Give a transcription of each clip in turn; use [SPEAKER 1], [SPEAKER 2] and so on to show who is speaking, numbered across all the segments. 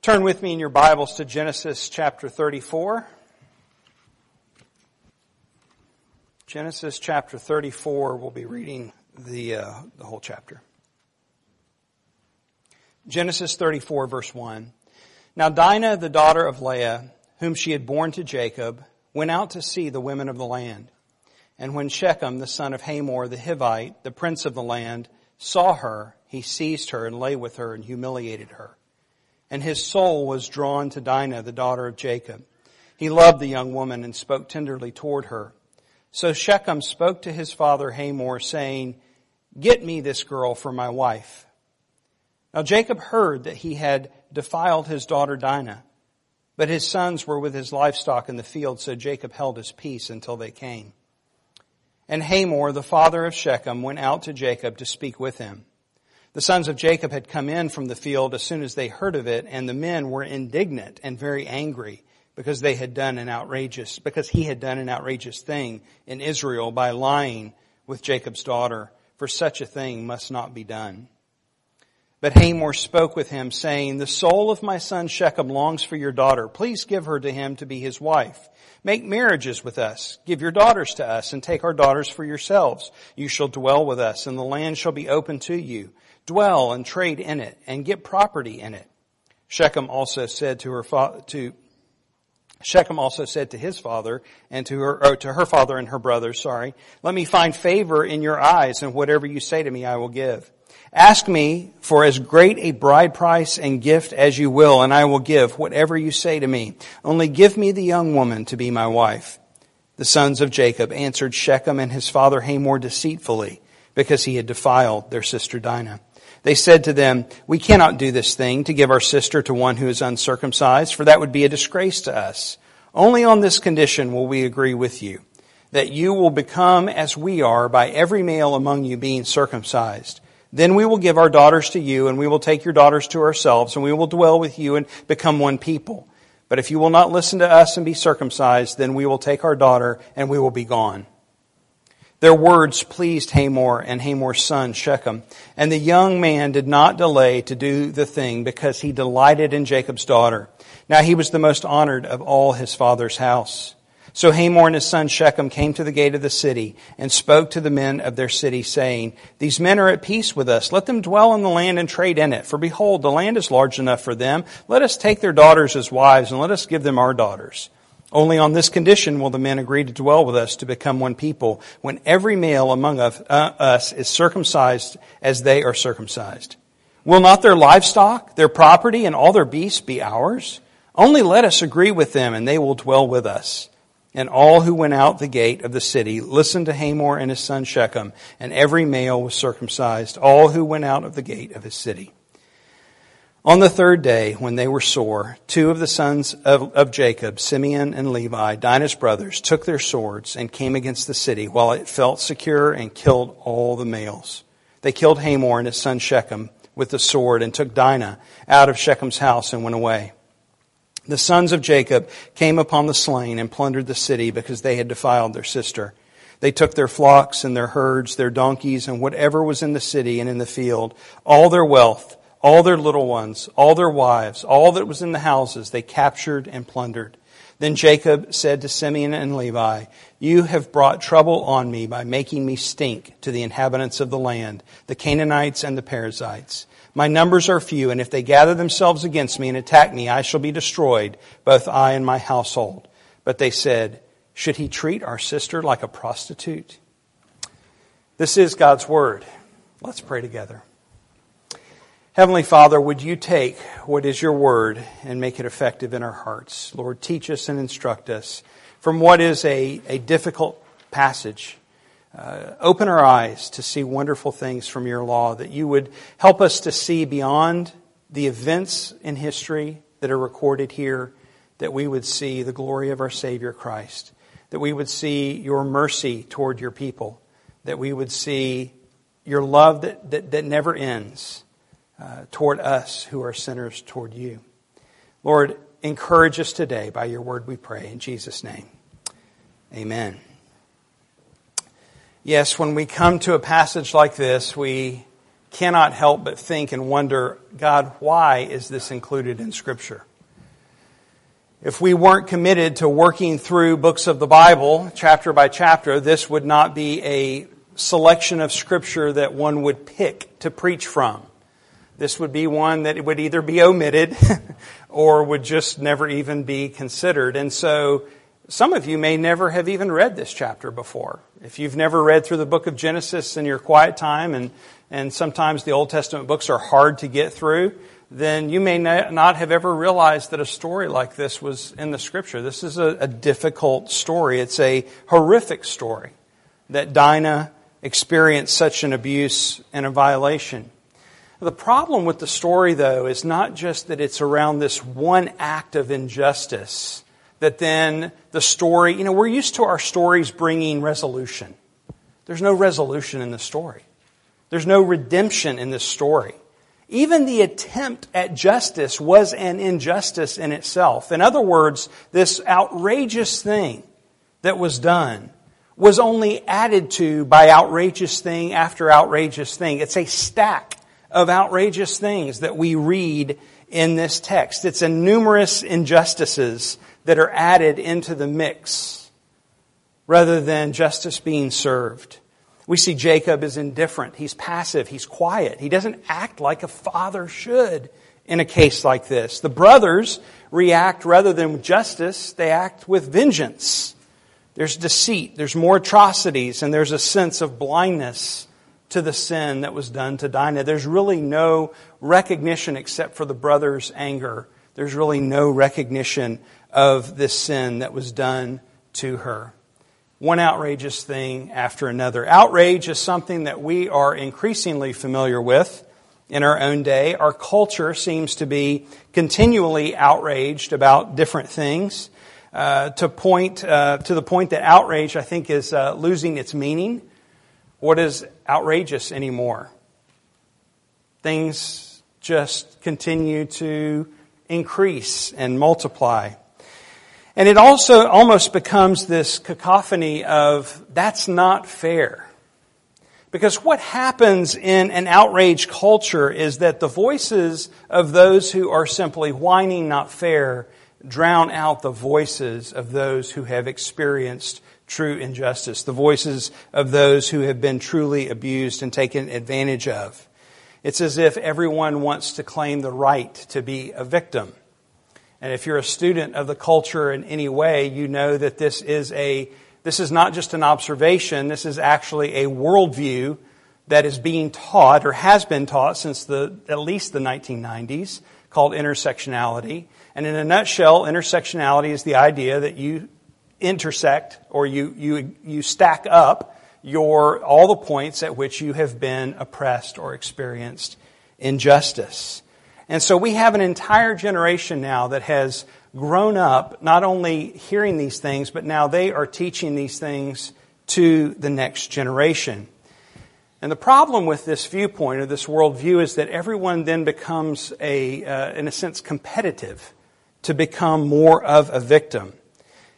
[SPEAKER 1] Turn with me in your Bibles to Genesis chapter 34. Genesis chapter 34, we'll be reading the, uh, the whole chapter. Genesis 34, verse 1. Now Dinah, the daughter of Leah, whom she had borne to Jacob, went out to see the women of the land. And when Shechem, the son of Hamor the Hivite, the prince of the land, saw her, he seized her and lay with her and humiliated her. And his soul was drawn to Dinah, the daughter of Jacob. He loved the young woman and spoke tenderly toward her. So Shechem spoke to his father Hamor, saying, Get me this girl for my wife. Now Jacob heard that he had defiled his daughter Dinah, but his sons were with his livestock in the field, so Jacob held his peace until they came. And Hamor, the father of Shechem, went out to Jacob to speak with him. The sons of Jacob had come in from the field as soon as they heard of it, and the men were indignant and very angry because they had done an outrageous, because he had done an outrageous thing in Israel by lying with Jacob's daughter, for such a thing must not be done. But Hamor spoke with him, saying, The soul of my son Shechem longs for your daughter. Please give her to him to be his wife. Make marriages with us. Give your daughters to us, and take our daughters for yourselves. You shall dwell with us, and the land shall be open to you. Dwell and trade in it, and get property in it. Shechem also said to her to Shechem also said to his father and to her, to her father and her brothers, sorry, let me find favor in your eyes, and whatever you say to me, I will give. Ask me for as great a bride price and gift as you will, and I will give whatever you say to me. Only give me the young woman to be my wife. The sons of Jacob answered Shechem and his father Hamor deceitfully, because he had defiled their sister Dinah. They said to them, We cannot do this thing to give our sister to one who is uncircumcised, for that would be a disgrace to us. Only on this condition will we agree with you, that you will become as we are by every male among you being circumcised. Then we will give our daughters to you, and we will take your daughters to ourselves, and we will dwell with you and become one people. But if you will not listen to us and be circumcised, then we will take our daughter, and we will be gone. Their words pleased Hamor and Hamor's son Shechem, and the young man did not delay to do the thing because he delighted in Jacob's daughter. Now he was the most honored of all his father's house. So Hamor and his son Shechem came to the gate of the city and spoke to the men of their city, saying, These men are at peace with us. Let them dwell in the land and trade in it. For behold, the land is large enough for them. Let us take their daughters as wives, and let us give them our daughters. Only on this condition will the men agree to dwell with us to become one people, when every male among uh, us is circumcised as they are circumcised. Will not their livestock, their property, and all their beasts be ours? Only let us agree with them, and they will dwell with us. And all who went out the gate of the city listened to Hamor and his son Shechem, and every male was circumcised, all who went out of the gate of his city. On the third day, when they were sore, two of the sons of, of, Jacob, Simeon and Levi, Dinah's brothers, took their swords and came against the city while it felt secure and killed all the males. They killed Hamor and his son Shechem with the sword and took Dinah out of Shechem's house and went away. The sons of Jacob came upon the slain and plundered the city because they had defiled their sister. They took their flocks and their herds, their donkeys, and whatever was in the city and in the field, all their wealth, all their little ones, all their wives, all that was in the houses, they captured and plundered. Then Jacob said to Simeon and Levi, You have brought trouble on me by making me stink to the inhabitants of the land, the Canaanites and the Perizzites. My numbers are few, and if they gather themselves against me and attack me, I shall be destroyed, both I and my household. But they said, Should he treat our sister like a prostitute? This is God's word. Let's pray together. Heavenly Father, would you take what is your word and make it effective in our hearts? Lord, teach us and instruct us from what is a, a difficult passage. Uh, open our eyes to see wonderful things from your law, that you would help us to see beyond the events in history that are recorded here, that we would see the glory of our Savior Christ, that we would see your mercy toward your people, that we would see your love that, that, that never ends uh, toward us who are sinners toward you. Lord, encourage us today by your word, we pray. In Jesus' name, amen. Yes, when we come to a passage like this, we cannot help but think and wonder, God, why is this included in Scripture? If we weren't committed to working through books of the Bible, chapter by chapter, this would not be a selection of Scripture that one would pick to preach from. This would be one that would either be omitted or would just never even be considered. And so some of you may never have even read this chapter before. If you've never read through the book of Genesis in your quiet time, and, and sometimes the Old Testament books are hard to get through, then you may not have ever realized that a story like this was in the scripture. This is a, a difficult story. It's a horrific story that Dinah experienced such an abuse and a violation. The problem with the story, though, is not just that it's around this one act of injustice, that then the story, you know, we're used to our stories bringing resolution. There's no resolution in the story. There's no redemption in this story. Even the attempt at justice was an injustice in itself. In other words, this outrageous thing that was done was only added to by outrageous thing after outrageous thing. It's a stack of outrageous things that we read in this text. It's a numerous injustices that are added into the mix rather than justice being served. We see Jacob is indifferent. He's passive. He's quiet. He doesn't act like a father should in a case like this. The brothers react rather than with justice, they act with vengeance. There's deceit, there's more atrocities, and there's a sense of blindness to the sin that was done to Dinah. There's really no recognition except for the brothers' anger. There's really no recognition of this sin that was done to her one outrageous thing after another. Outrage is something that we are increasingly familiar with in our own day. Our culture seems to be continually outraged about different things. Uh, to point uh, to the point that outrage, I think, is uh, losing its meaning. What is outrageous anymore? Things just continue to increase and multiply. And it also almost becomes this cacophony of, that's not fair. Because what happens in an outrage culture is that the voices of those who are simply whining not fair drown out the voices of those who have experienced true injustice, the voices of those who have been truly abused and taken advantage of. It's as if everyone wants to claim the right to be a victim. And if you're a student of the culture in any way, you know that this is a, this is not just an observation, this is actually a worldview that is being taught or has been taught since the, at least the 1990s called intersectionality. And in a nutshell, intersectionality is the idea that you intersect or you, you, you stack up your, all the points at which you have been oppressed or experienced injustice. And so we have an entire generation now that has grown up not only hearing these things, but now they are teaching these things to the next generation. And the problem with this viewpoint or this worldview is that everyone then becomes a, uh, in a sense, competitive to become more of a victim.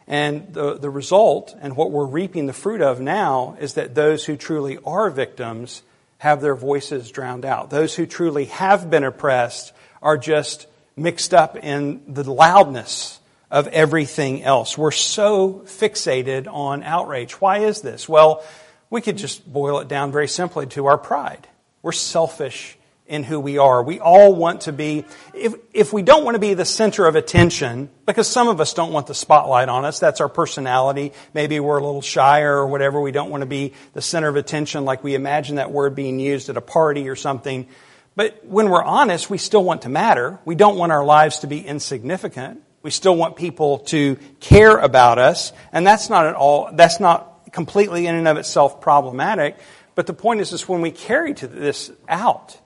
[SPEAKER 1] And the, the result, and what we're reaping the fruit of now, is that those who truly are victims have their voices drowned out. Those who truly have been oppressed are just mixed up in the loudness of everything else. We're so fixated on outrage. Why is this? Well, we could just boil it down very simply to our pride. We're selfish in who we are. We all want to be, if, if we don't want to be the center of attention, because some of us don't want the spotlight on us, that's our personality. Maybe we're a little shyer or whatever. We don't want to be the center of attention like we imagine that word being used at a party or something. But when we're honest, we still want to matter. We don't want our lives to be insignificant. We still want people to care about us. And that's not at all, that's not completely in and of itself problematic. But the point is, is when we carry to this out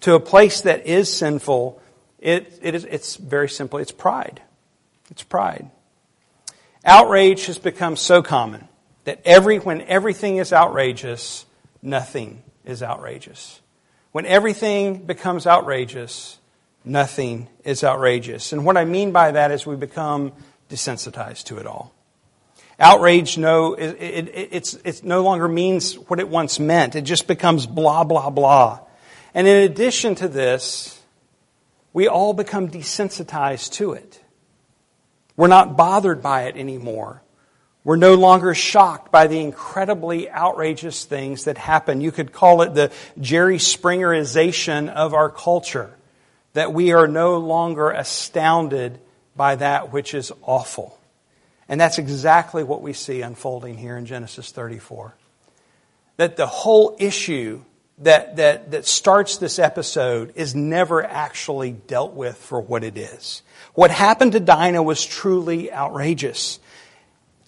[SPEAKER 1] to a place that is sinful, it, it is, it's very simple. It's pride. It's pride. Outrage has become so common that every, when everything is outrageous, nothing is outrageous. When everything becomes outrageous, nothing is outrageous. And what I mean by that is we become desensitized to it all. Outrage no, it, it, it's, it no longer means what it once meant. It just becomes blah, blah, blah. And in addition to this, we all become desensitized to it. We're not bothered by it anymore. We're no longer shocked by the incredibly outrageous things that happen. You could call it the Jerry Springerization of our culture. That we are no longer astounded by that which is awful. And that's exactly what we see unfolding here in Genesis 34. That the whole issue that, that, that starts this episode is never actually dealt with for what it is. What happened to Dinah was truly outrageous.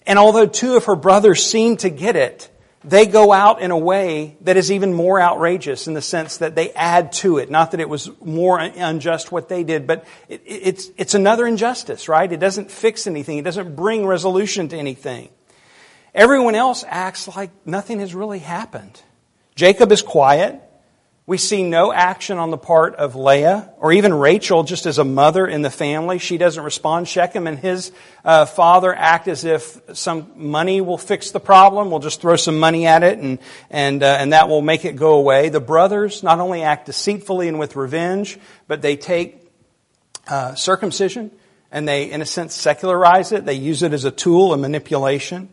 [SPEAKER 1] And although two of her brothers seem to get it, they go out in a way that is even more outrageous in the sense that they add to it. Not that it was more unjust what they did, but it, it's, it's another injustice, right? It doesn't fix anything. It doesn't bring resolution to anything. Everyone else acts like nothing has really happened. Jacob is quiet. We see no action on the part of Leah or even Rachel, just as a mother in the family. She doesn't respond. Shechem and his uh, father act as if some money will fix the problem. We'll just throw some money at it and, and, uh, and that will make it go away. The brothers not only act deceitfully and with revenge, but they take uh, circumcision and they, in a sense, secularize it. They use it as a tool of manipulation.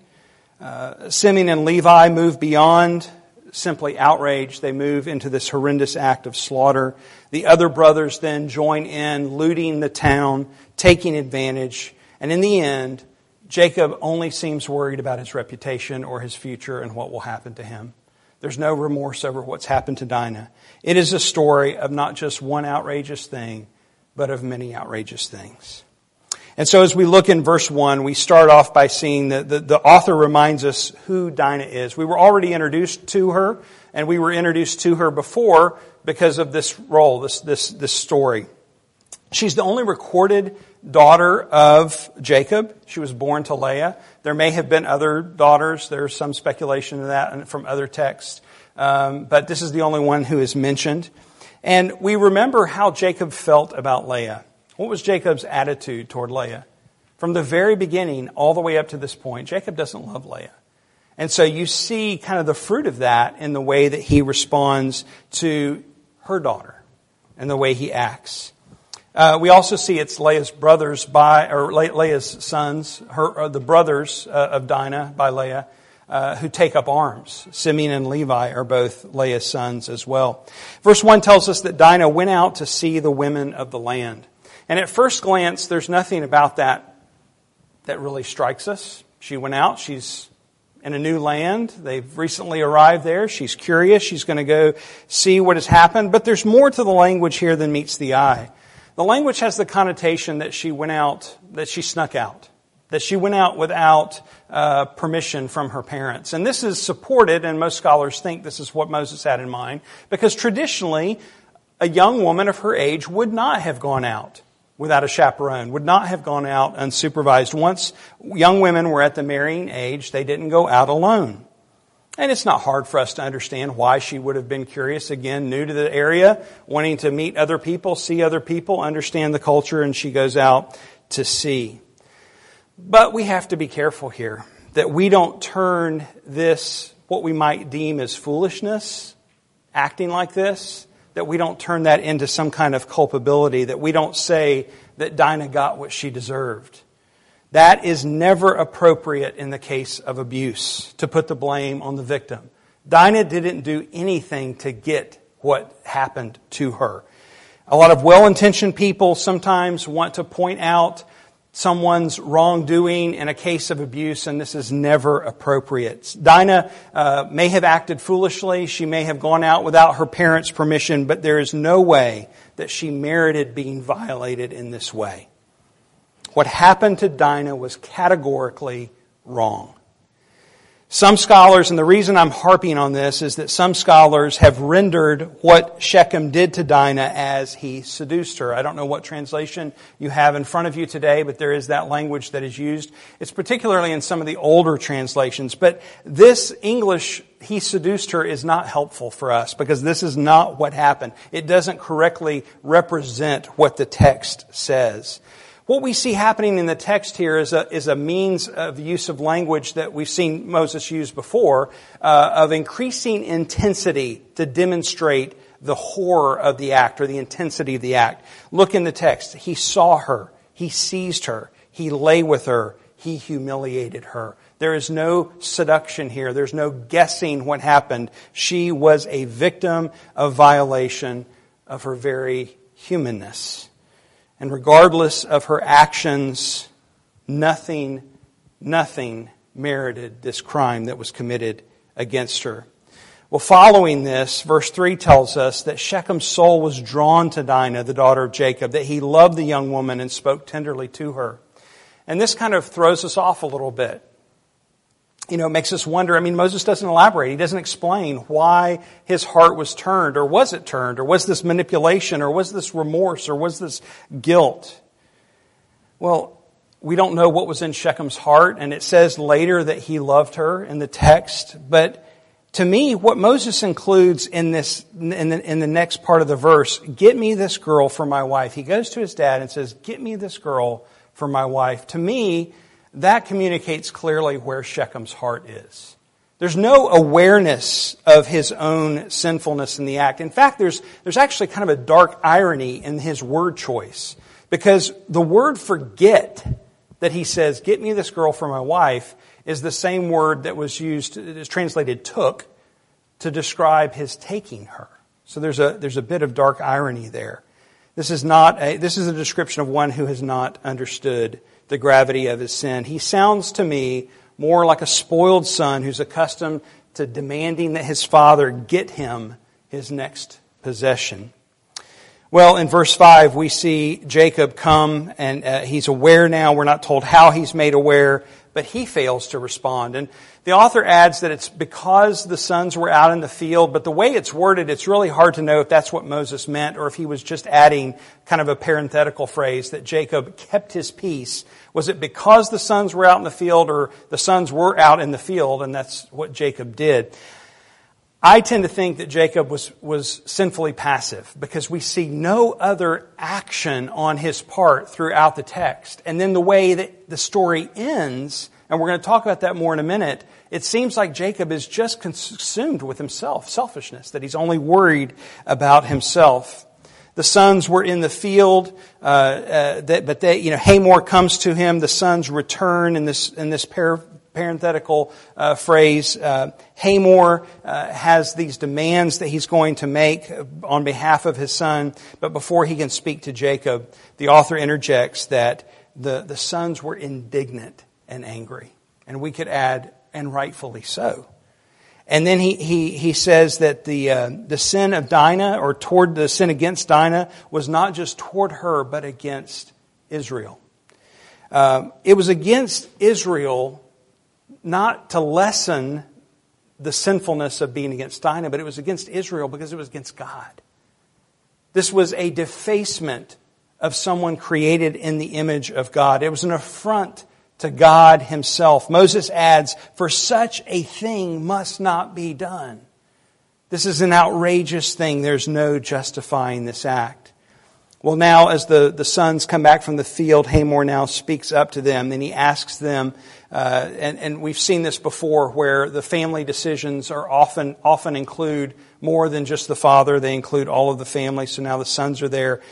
[SPEAKER 1] Uh, Simeon and Levi move beyond simply outraged. They move into this horrendous act of slaughter. The other brothers then join in, looting the town, taking advantage. And in the end, Jacob only seems worried about his reputation or his future and what will happen to him. There's no remorse over what's happened to Dinah. It is a story of not just one outrageous thing, but of many outrageous things. And so as we look in verse 1, we start off by seeing that the, the author reminds us who Dinah is. We were already introduced to her, and we were introduced to her before because of this role, this, this, this story. She's the only recorded daughter of Jacob. She was born to Leah. There may have been other daughters. There's some speculation of that from other texts. Um, but this is the only one who is mentioned. And we remember how Jacob felt about Leah. What was Jacob's attitude toward Leah? From the very beginning all the way up to this point, Jacob doesn't love Leah. And so you see kind of the fruit of that in the way that he responds to her daughter and the way he acts. Uh, we also see it's Leah's brothers by, or Leah's sons, her, uh, the brothers uh, of Dinah by Leah, uh, who take up arms. Simeon and Levi are both Leah's sons as well. Verse 1 tells us that Dinah went out to see the women of the land. And at first glance, there's nothing about that that really strikes us. She went out. She's in a new land. They've recently arrived there. She's curious. She's going to go see what has happened. But there's more to the language here than meets the eye. The language has the connotation that she went out, that she snuck out, that she went out without uh, permission from her parents. And this is supported, and most scholars think this is what Moses had in mind, because traditionally, a young woman of her age would not have gone out without a chaperone, would not have gone out unsupervised. Once young women were at the marrying age, they didn't go out alone. And it's not hard for us to understand why she would have been curious, again, new to the area, wanting to meet other people, see other people, understand the culture, and she goes out to see. But we have to be careful here that we don't turn this, what we might deem as foolishness, acting like this, that we don't turn that into some kind of culpability, that we don't say that Dinah got what she deserved. That is never appropriate in the case of abuse, to put the blame on the victim. Dinah didn't do anything to get what happened to her. A lot of well-intentioned people sometimes want to point out someone's wrongdoing in a case of abuse, and this is never appropriate. Dinah uh, may have acted foolishly. She may have gone out without her parents' permission, but there is no way that she merited being violated in this way. What happened to Dinah was categorically wrong. Some scholars, and the reason I'm harping on this is that some scholars have rendered what Shechem did to Dinah as he seduced her. I don't know what translation you have in front of you today, but there is that language that is used. It's particularly in some of the older translations. But this English, he seduced her, is not helpful for us because this is not what happened. It doesn't correctly represent what the text says. What we see happening in the text here is a, is a means of use of language that we've seen Moses use before, uh, of increasing intensity to demonstrate the horror of the act or the intensity of the act. Look in the text. He saw her. He seized her. He lay with her. He humiliated her. There is no seduction here. There's no guessing what happened. She was a victim of violation of her very humanness. And regardless of her actions, nothing, nothing merited this crime that was committed against her. Well, following this, verse 3 tells us that Shechem's soul was drawn to Dinah, the daughter of Jacob, that he loved the young woman and spoke tenderly to her. And this kind of throws us off a little bit. You know, it makes us wonder. I mean, Moses doesn't elaborate. He doesn't explain why his heart was turned, or was it turned, or was this manipulation, or was this remorse, or was this guilt? Well, we don't know what was in Shechem's heart, and it says later that he loved her in the text. But to me, what Moses includes in this, in the, in the next part of the verse, get me this girl for my wife. He goes to his dad and says, get me this girl for my wife. To me, that communicates clearly where Shechem's heart is. There's no awareness of his own sinfulness in the act. In fact, there's, there's actually kind of a dark irony in his word choice. Because the word forget that he says, get me this girl for my wife, is the same word that was used, is translated took, to describe his taking her. So there's a, there's a bit of dark irony there. This is not a, this is a description of one who has not understood the gravity of his sin. He sounds to me more like a spoiled son who's accustomed to demanding that his father get him his next possession. Well, in verse 5, we see Jacob come and uh, he's aware now. We're not told how he's made aware, but he fails to respond. And the author adds that it's because the sons were out in the field, but the way it's worded, it's really hard to know if that's what Moses meant or if he was just adding kind of a parenthetical phrase that Jacob kept his peace. Was it because the sons were out in the field or the sons were out in the field and that's what Jacob did? I tend to think that Jacob was, was sinfully passive because we see no other action on his part throughout the text. And then the way that the story ends, and we're going to talk about that more in a minute, it seems like Jacob is just consumed with himself, selfishness, that he's only worried about himself. The sons were in the field, uh, uh, that, but they, you know, Hamor comes to him. The sons return in this in this pair parenthetical uh, phrase. Uh, Hamor uh, has these demands that he's going to make on behalf of his son, but before he can speak to Jacob, the author interjects that the, the sons were indignant and angry. And we could add, and rightfully so. And then he, he, he says that the, uh, the sin of Dinah, or toward the sin against Dinah, was not just toward her, but against Israel. Uh, it was against Israel not to lessen the sinfulness of being against Dinah, but it was against Israel because it was against God. This was a defacement of someone created in the image of God. It was an affront to God Himself. Moses adds, For such a thing must not be done. This is an outrageous thing. There's no justifying this act. Well, now, as the, the sons come back from the field, Hamor now speaks up to them and he asks them, uh, and, and we've seen this before where the family decisions are often, often include more than just the father. They include all of the family. So now the sons are there.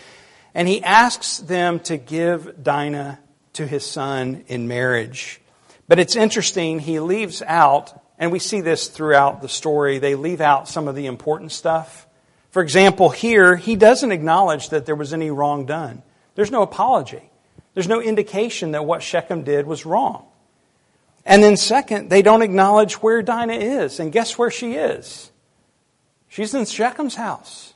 [SPEAKER 1] And he asks them to give Dinah to his son in marriage. But it's interesting, he leaves out, and we see this throughout the story, they leave out some of the important stuff. For example, here, he doesn't acknowledge that there was any wrong done. There's no apology. There's no indication that what Shechem did was wrong. And then, second, they don't acknowledge where Dinah is. And guess where she is? She's in Shechem's house.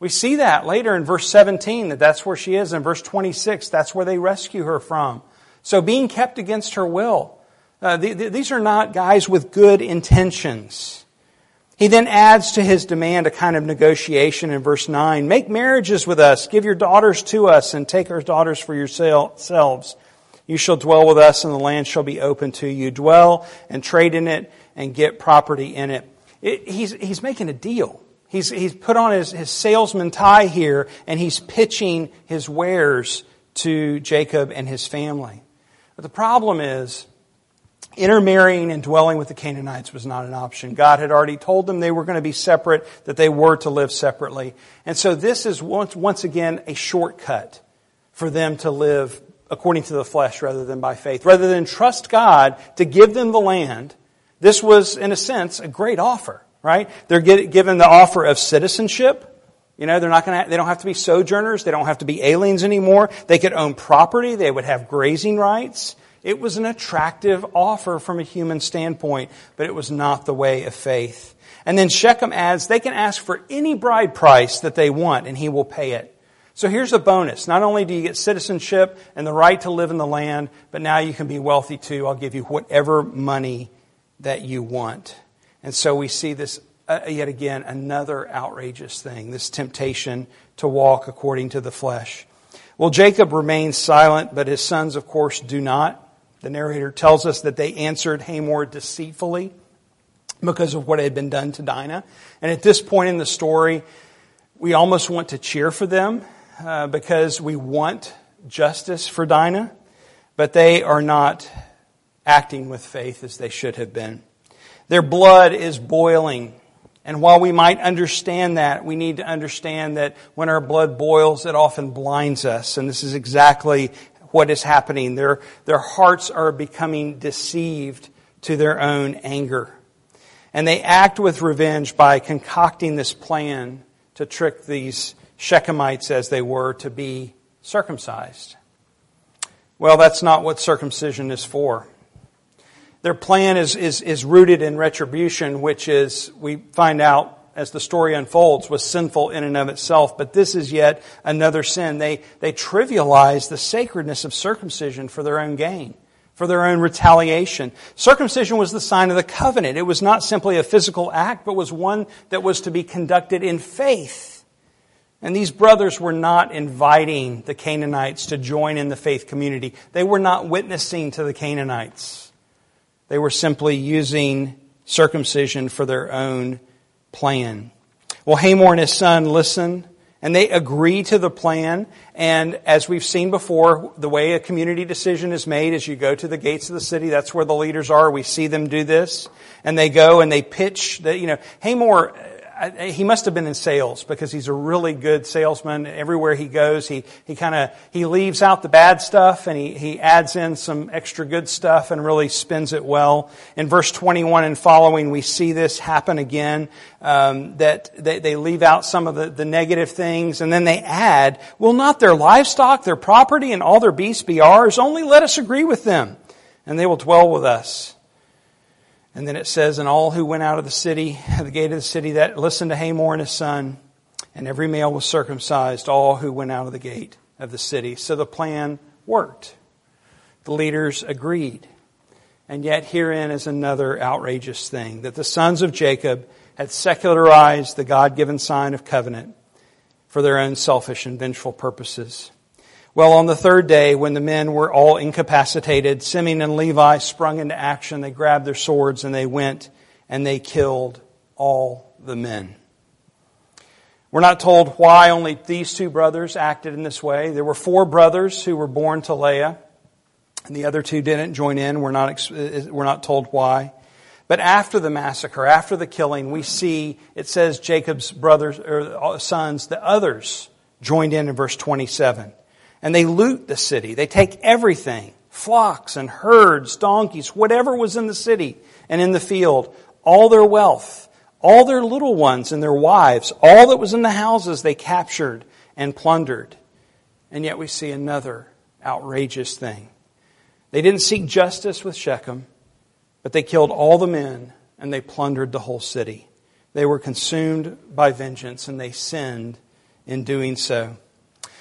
[SPEAKER 1] We see that later in verse 17 that that's where she is. In verse 26, that's where they rescue her from. So being kept against her will. Uh, the, the, these are not guys with good intentions. He then adds to his demand a kind of negotiation in verse 9. Make marriages with us, give your daughters to us, and take our daughters for yourselves. You shall dwell with us, and the land shall be open to you. Dwell and trade in it, and get property in it. it he's, he's making a deal. He's, he's put on his, his salesman tie here, and he's pitching his wares to Jacob and his family. But the problem is, intermarrying and dwelling with the Canaanites was not an option. God had already told them they were going to be separate, that they were to live separately. And so this is once, once again a shortcut for them to live according to the flesh rather than by faith. Rather than trust God to give them the land, this was, in a sense, a great offer, right? They're given the offer of citizenship. You know, they're not going to, they don't have to be sojourners. They don't have to be aliens anymore. They could own property. They would have grazing rights. It was an attractive offer from a human standpoint, but it was not the way of faith. And then Shechem adds, they can ask for any bride price that they want and he will pay it. So here's a bonus. Not only do you get citizenship and the right to live in the land, but now you can be wealthy too. I'll give you whatever money that you want. And so we see this uh, yet again, another outrageous thing, this temptation to walk according to the flesh. Well, Jacob remains silent, but his sons, of course, do not. The narrator tells us that they answered Hamor deceitfully because of what had been done to Dinah. And at this point in the story, we almost want to cheer for them uh, because we want justice for Dinah, but they are not acting with faith as they should have been. Their blood is boiling. And while we might understand that, we need to understand that when our blood boils, it often blinds us. And this is exactly what is happening. Their, their hearts are becoming deceived to their own anger. And they act with revenge by concocting this plan to trick these Shechemites, as they were, to be circumcised. Well, that's not what circumcision is for. Their plan is, is, is rooted in retribution, which is, we find out as the story unfolds, was sinful in and of itself, but this is yet another sin. They, they trivialize the sacredness of circumcision for their own gain, for their own retaliation. Circumcision was the sign of the covenant. It was not simply a physical act, but was one that was to be conducted in faith. And these brothers were not inviting the Canaanites to join in the faith community. They were not witnessing to the Canaanites. They were simply using circumcision for their own plan. Well, Hamor and his son listen and they agree to the plan. And as we've seen before, the way a community decision is made is you go to the gates of the city. That's where the leaders are. We see them do this. And they go and they pitch that, you know, Hamor he must have been in sales because he's a really good salesman. Everywhere he goes, he, he kind of, he leaves out the bad stuff and he, he adds in some extra good stuff and really spins it well. In verse 21 and following, we see this happen again, um, that they, they leave out some of the, the negative things and then they add, will not their livestock, their property, and all their beasts be ours? Only let us agree with them and they will dwell with us. And then it says, and all who went out of the city, the gate of the city, that listened to Hamor and his son, and every male was circumcised, all who went out of the gate of the city. So the plan worked. The leaders agreed. And yet herein is another outrageous thing, that the sons of Jacob had secularized the God-given sign of covenant for their own selfish and vengeful purposes. Well, on the third day, when the men were all incapacitated, Simeon and Levi sprung into action. They grabbed their swords and they went and they killed all the men. We're not told why only these two brothers acted in this way. There were four brothers who were born to Leah, and the other two didn't join in. We're not, we're not told why. But after the massacre, after the killing, we see it says Jacob's brothers or uh, sons, the others joined in in verse 27 and they loot the city. They take everything flocks and herds, donkeys, whatever was in the city and in the field, all their wealth, all their little ones and their wives, all that was in the houses they captured and plundered. And yet we see another outrageous thing. They didn't seek justice with Shechem, but they killed all the men and they plundered the whole city. They were consumed by vengeance and they sinned in doing so.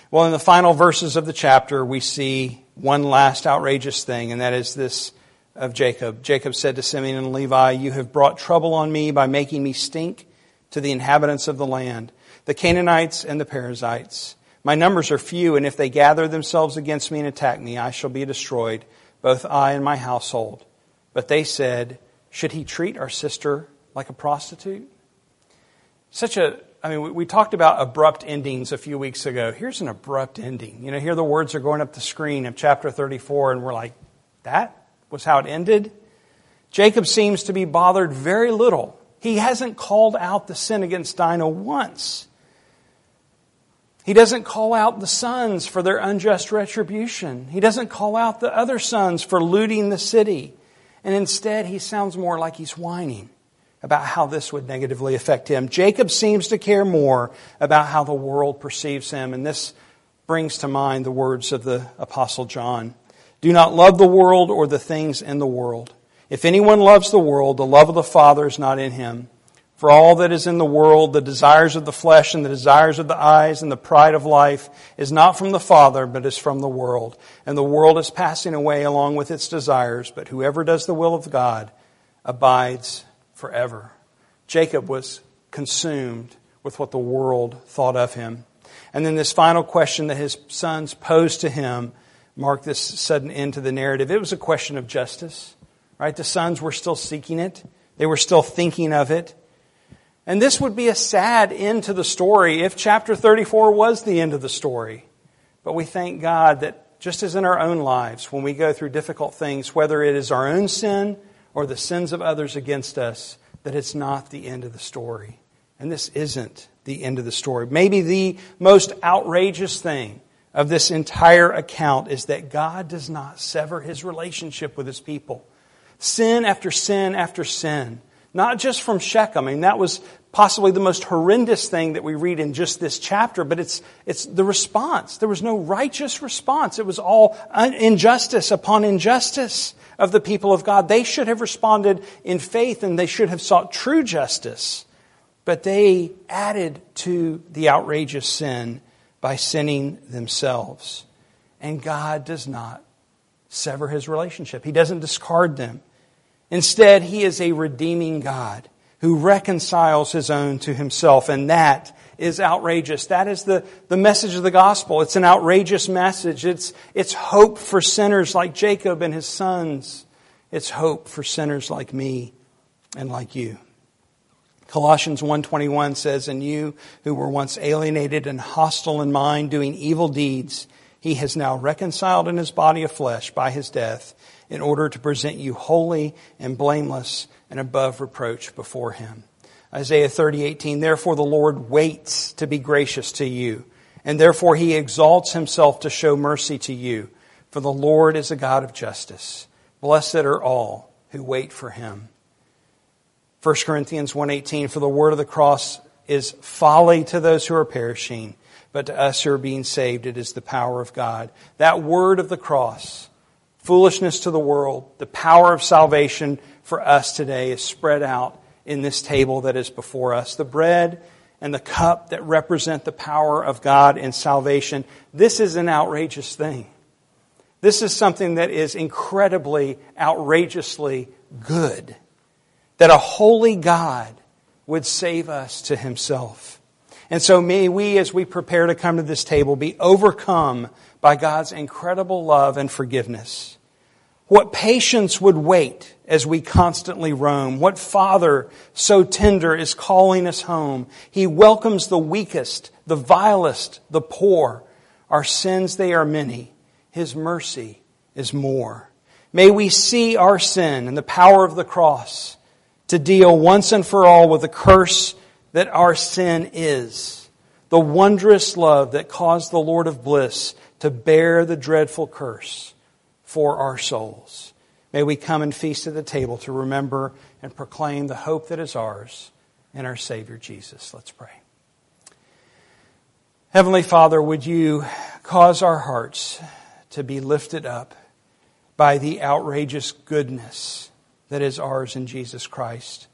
[SPEAKER 1] Well, in the final verses of the chapter, we see one last outrageous thing, and that is this of Jacob. Jacob said to Simeon and Levi, You have brought trouble on me by making me stink to the inhabitants of the land, the Canaanites and the Perizzites. My numbers are few, and if they gather themselves against me and attack me, I shall be destroyed, both I and my household. But they said, Should he treat our sister like a prostitute? Such a I mean, we talked about abrupt endings a few weeks ago. Here's an abrupt ending. You know, here the words are going up the screen of chapter 34, and we're like, that was how it ended? Jacob seems to be bothered very little. He hasn't called out the sin against Dinah once. He doesn't call out the sons for their unjust retribution. He doesn't call out the other sons for looting the city. And instead, he sounds more like he's whining about how this would negatively affect him. Jacob seems to care more about how the world perceives him. And this brings to mind the words of the Apostle John Do not love the world or the things in the world. If anyone loves the world, the love of the Father is not in him. For all that is in the world, the desires of the flesh and the desires of the eyes and the pride of life is not from the Father, but is from the world. And the world is passing away along with its desires, but whoever does the will of God abides forever. Jacob was consumed with what the world thought of him. And then this final question that his sons posed to him marked this sudden end to the narrative. It was a question of justice, right? The sons were still seeking it. They were still thinking of it. And this would be a sad end to the story if chapter 34 was the end of the story. But we thank God that just as in our own lives, when we go through difficult things, whether it is our own sin or the sins of others against us, that it's not the end of the story. And this isn't the end of the story. Maybe the most outrageous thing of this entire account is that God does not sever his relationship with his people. Sin after sin after sin not just from Shechem. I mean, that was possibly the most horrendous thing that we read in just this chapter, but it's, it's the response. There was no righteous response. It was all injustice upon injustice of the people of God. They should have responded in faith and they should have sought true justice. But they added to the outrageous sin by sinning themselves. And God does not sever his relationship. He doesn't discard them. Instead, he is a redeeming God who reconciles his own to himself, and that is outrageous. That is the, the message of the gospel. It's an outrageous message. It's, it's hope for sinners like Jacob and his sons. It's hope for sinners like me and like you. Colossians 1:21 says, "And you who were once alienated and hostile in mind, doing evil deeds, he has now reconciled in his body of flesh by his death in order to present you holy and blameless and above reproach before him. Isaiah 30:18 Therefore the Lord waits to be gracious to you and therefore he exalts himself to show mercy to you. For the Lord is a God of justice. Blessed are all who wait for him. 1 Corinthians 1:18 For the word of the cross is folly to those who are perishing but to us who are being saved it is the power of God. That word of the cross foolishness to the world, the power of salvation for us today is spread out in this table that is before us. The bread and the cup that represent the power of God in salvation. This is an outrageous thing. This is something that is incredibly, outrageously good. That a holy God would save us to himself. And so may we, as we prepare to come to this table, be overcome by God's incredible love and forgiveness. What patience would wait as we constantly roam? What father so tender is calling us home? He welcomes the weakest, the vilest, the poor. Our sins, they are many. His mercy is more. May we see our sin and the power of the cross to deal once and for all with the curse that our sin is. The wondrous love that caused the Lord of bliss to bear the dreadful curse for our souls. May we come and feast at the table to remember and proclaim the hope that is ours in our Savior Jesus. Let's pray. Heavenly Father, would you cause our hearts to be lifted up by the outrageous goodness that is ours in Jesus Christ?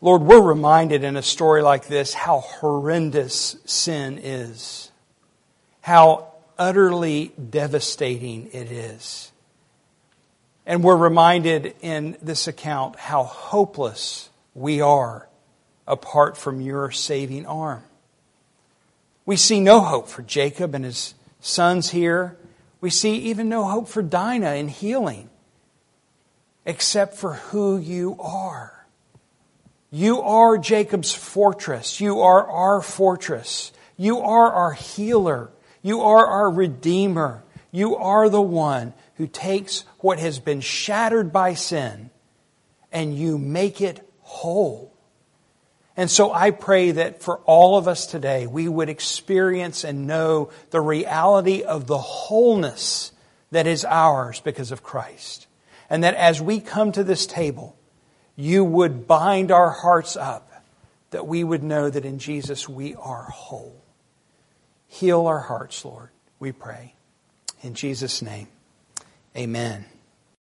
[SPEAKER 1] Lord, we're reminded in a story like this how horrendous sin is, how utterly devastating it is. And we're reminded in this account how hopeless we are apart from your saving arm. We see no hope for Jacob and his sons here. We see even no hope for Dinah in healing, except for who you are. You are Jacob's fortress. You are our fortress. You are our healer. You are our Redeemer. You are the one who takes what has been shattered by sin and you make it whole. And so I pray that for all of us today, we would experience and know the reality of the wholeness that is ours because of Christ. And that as we come to this table, you would bind our hearts up, that we would know that in Jesus we are whole. Heal our hearts, Lord, we pray. In Jesus' name, amen.